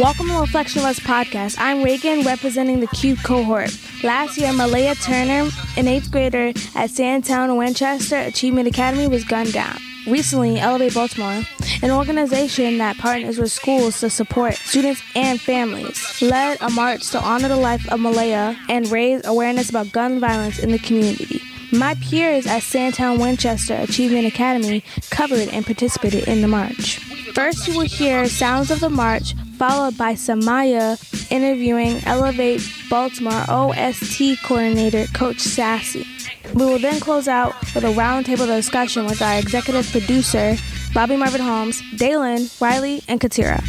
Welcome to Reflection of podcast. I'm Reagan, representing the Q cohort. Last year, Malaya Turner, an eighth grader at Sandtown Winchester Achievement Academy, was gunned down. Recently, Elevate Baltimore, an organization that partners with schools to support students and families, led a march to honor the life of Malaya and raise awareness about gun violence in the community. My peers at Sandtown Winchester Achievement Academy covered and participated in the march. First, you will hear sounds of the march, followed by Samaya interviewing Elevate Baltimore OST coordinator Coach Sassy. We will then close out with a roundtable discussion with our executive producer, Bobby Marvin Holmes, Dalen, Riley, and Katira.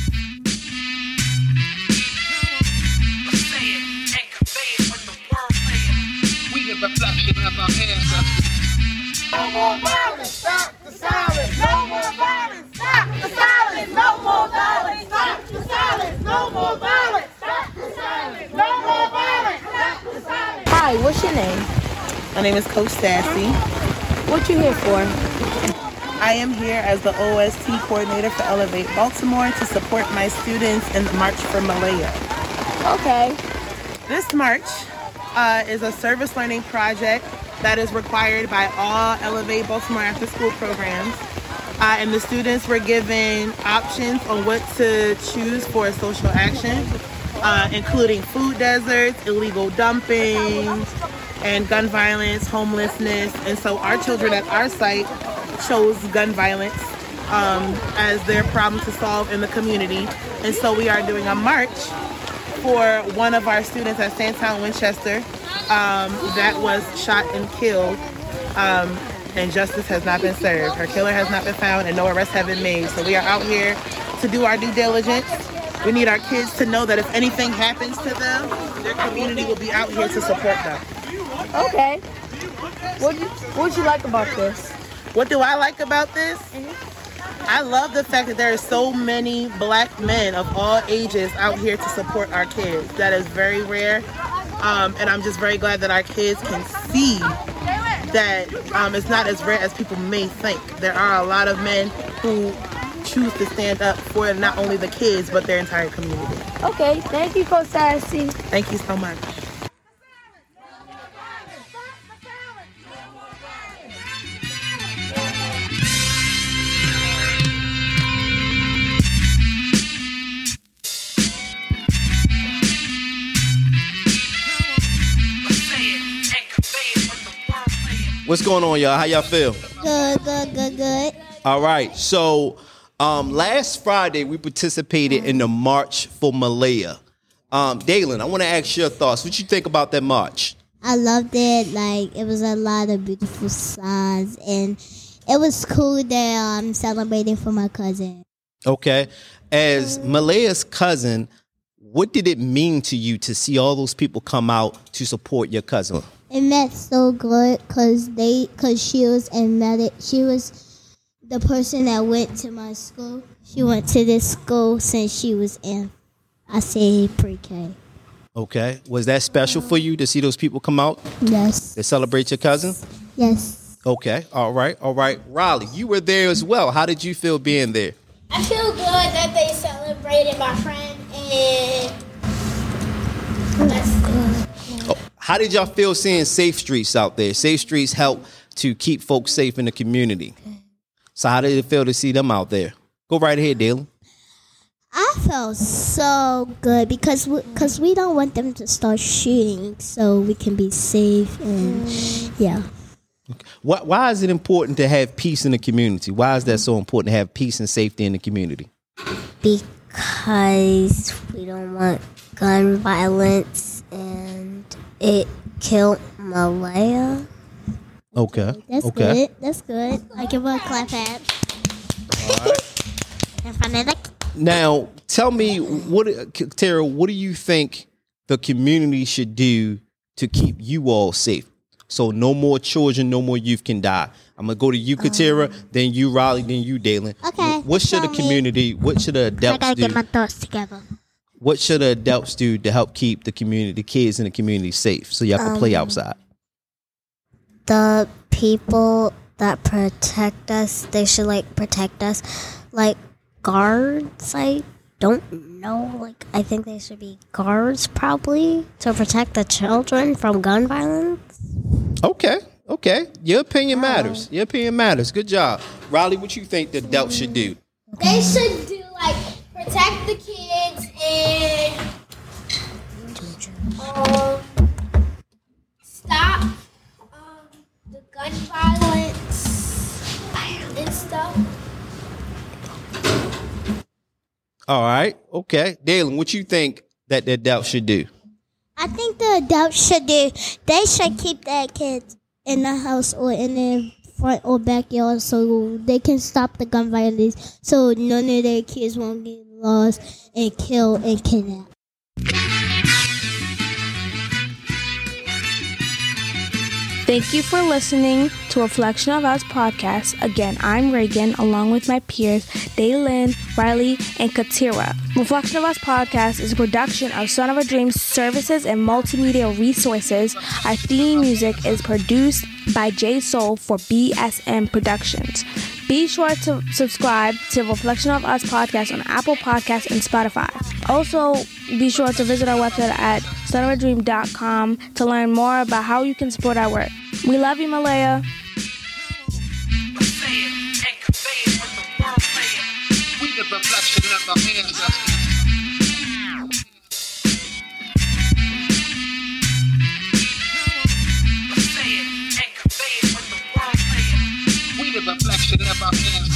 No more violence, stop the silence. No more violence, stop the silence. No more violence, stop the silence. No more violence, stop the silence. No more violence, stop the silence. Hi, what's your name? My name is Coach Sassy. What you here for? I am here as the OST coordinator for Elevate Baltimore to support my students in the March for Malaya. Okay. This march uh, is a service learning project that is required by all Elevate Baltimore after school programs. Uh, and the students were given options on what to choose for a social action, uh, including food deserts, illegal dumping, and gun violence, homelessness. And so our children at our site chose gun violence um, as their problem to solve in the community. And so we are doing a march for one of our students at Sandtown Winchester um, that was shot and killed. Um, and justice has not been served. Her killer has not been found, and no arrests have been made. So we are out here to do our due diligence. We need our kids to know that if anything happens to them, their community will be out here to support them. Okay. What you what you like about this? What do I like about this? I love the fact that there are so many black men of all ages out here to support our kids. That is very rare. Um, and I'm just very glad that our kids can see that um, it's not as rare as people may think. There are a lot of men who choose to stand up for not only the kids, but their entire community. Okay, thank you, Coach Sassy. Thank you so much. What's going on, y'all? How y'all feel? Good, good, good, good. All right. So, um, last Friday we participated in the March for Malaya. Um, Dalen, I want to ask your thoughts. What you think about that march? I loved it. Like it was a lot of beautiful signs, and it was cool that I'm celebrating for my cousin. Okay. As Malaya's cousin, what did it mean to you to see all those people come out to support your cousin? It meant so good because they, cause she was in medic. She was the person that went to my school. She went to this school since she was in, I say pre-K. Okay. Was that special for you to see those people come out Yes, to celebrate your cousin? yes. Okay. All right. All right. Raleigh, you were there as well. How did you feel being there? I feel good that they celebrated my friend and that's good. Oh, how did y'all feel seeing Safe Streets out there? Safe Streets help to keep folks safe in the community. So how did it feel to see them out there? Go right ahead, Dylan. I felt so good because we, cause we don't want them to start shooting, so we can be safe and mm. yeah. Why, why is it important to have peace in the community? Why is that so important to have peace and safety in the community? because we don't want gun violence and it killed Malaya. Okay. That's okay. good. That's good. I give her a clap hand. In front of the Now, tell me, what, Tara, what do you think the community should do to keep you all safe? So no more children, no more youth can die. I'm gonna go to you, Katira, then you, Riley, then you, Dalen. Okay, What should the tell me. community? What should the adults I adults gotta do? get my thoughts together. what should the adults do to help keep the community, the kids in the community safe, so y'all can play Um, outside? The people that protect us, they should like protect us, like guards, I don't know. Like, I think they should be guards probably to protect the children from gun violence. Okay, okay. Your opinion matters. Your opinion matters. Good job, Riley. What you think the adults should do? They should All right. Okay, Dalen. What you think that the adults should do? I think the adults should do. They should keep their kids in the house or in their front or backyard so they can stop the gun violence. So none of their kids won't get lost and killed and kidnapped. Thank you for listening to Reflection of Us podcast. Again, I'm Reagan, along with my peers Daylin, Riley, and Katira. Reflection of Us podcast is a production of Son of a Dream Services and Multimedia Resources. Our theme music is produced by J Soul for BSM Productions. Be sure to subscribe to Reflection of Us podcast on Apple Podcasts and Spotify. Also, be sure to visit our website at sonofadream.com to learn more about how you can support our work. We love you, Malaya. The reflection of our ancestors.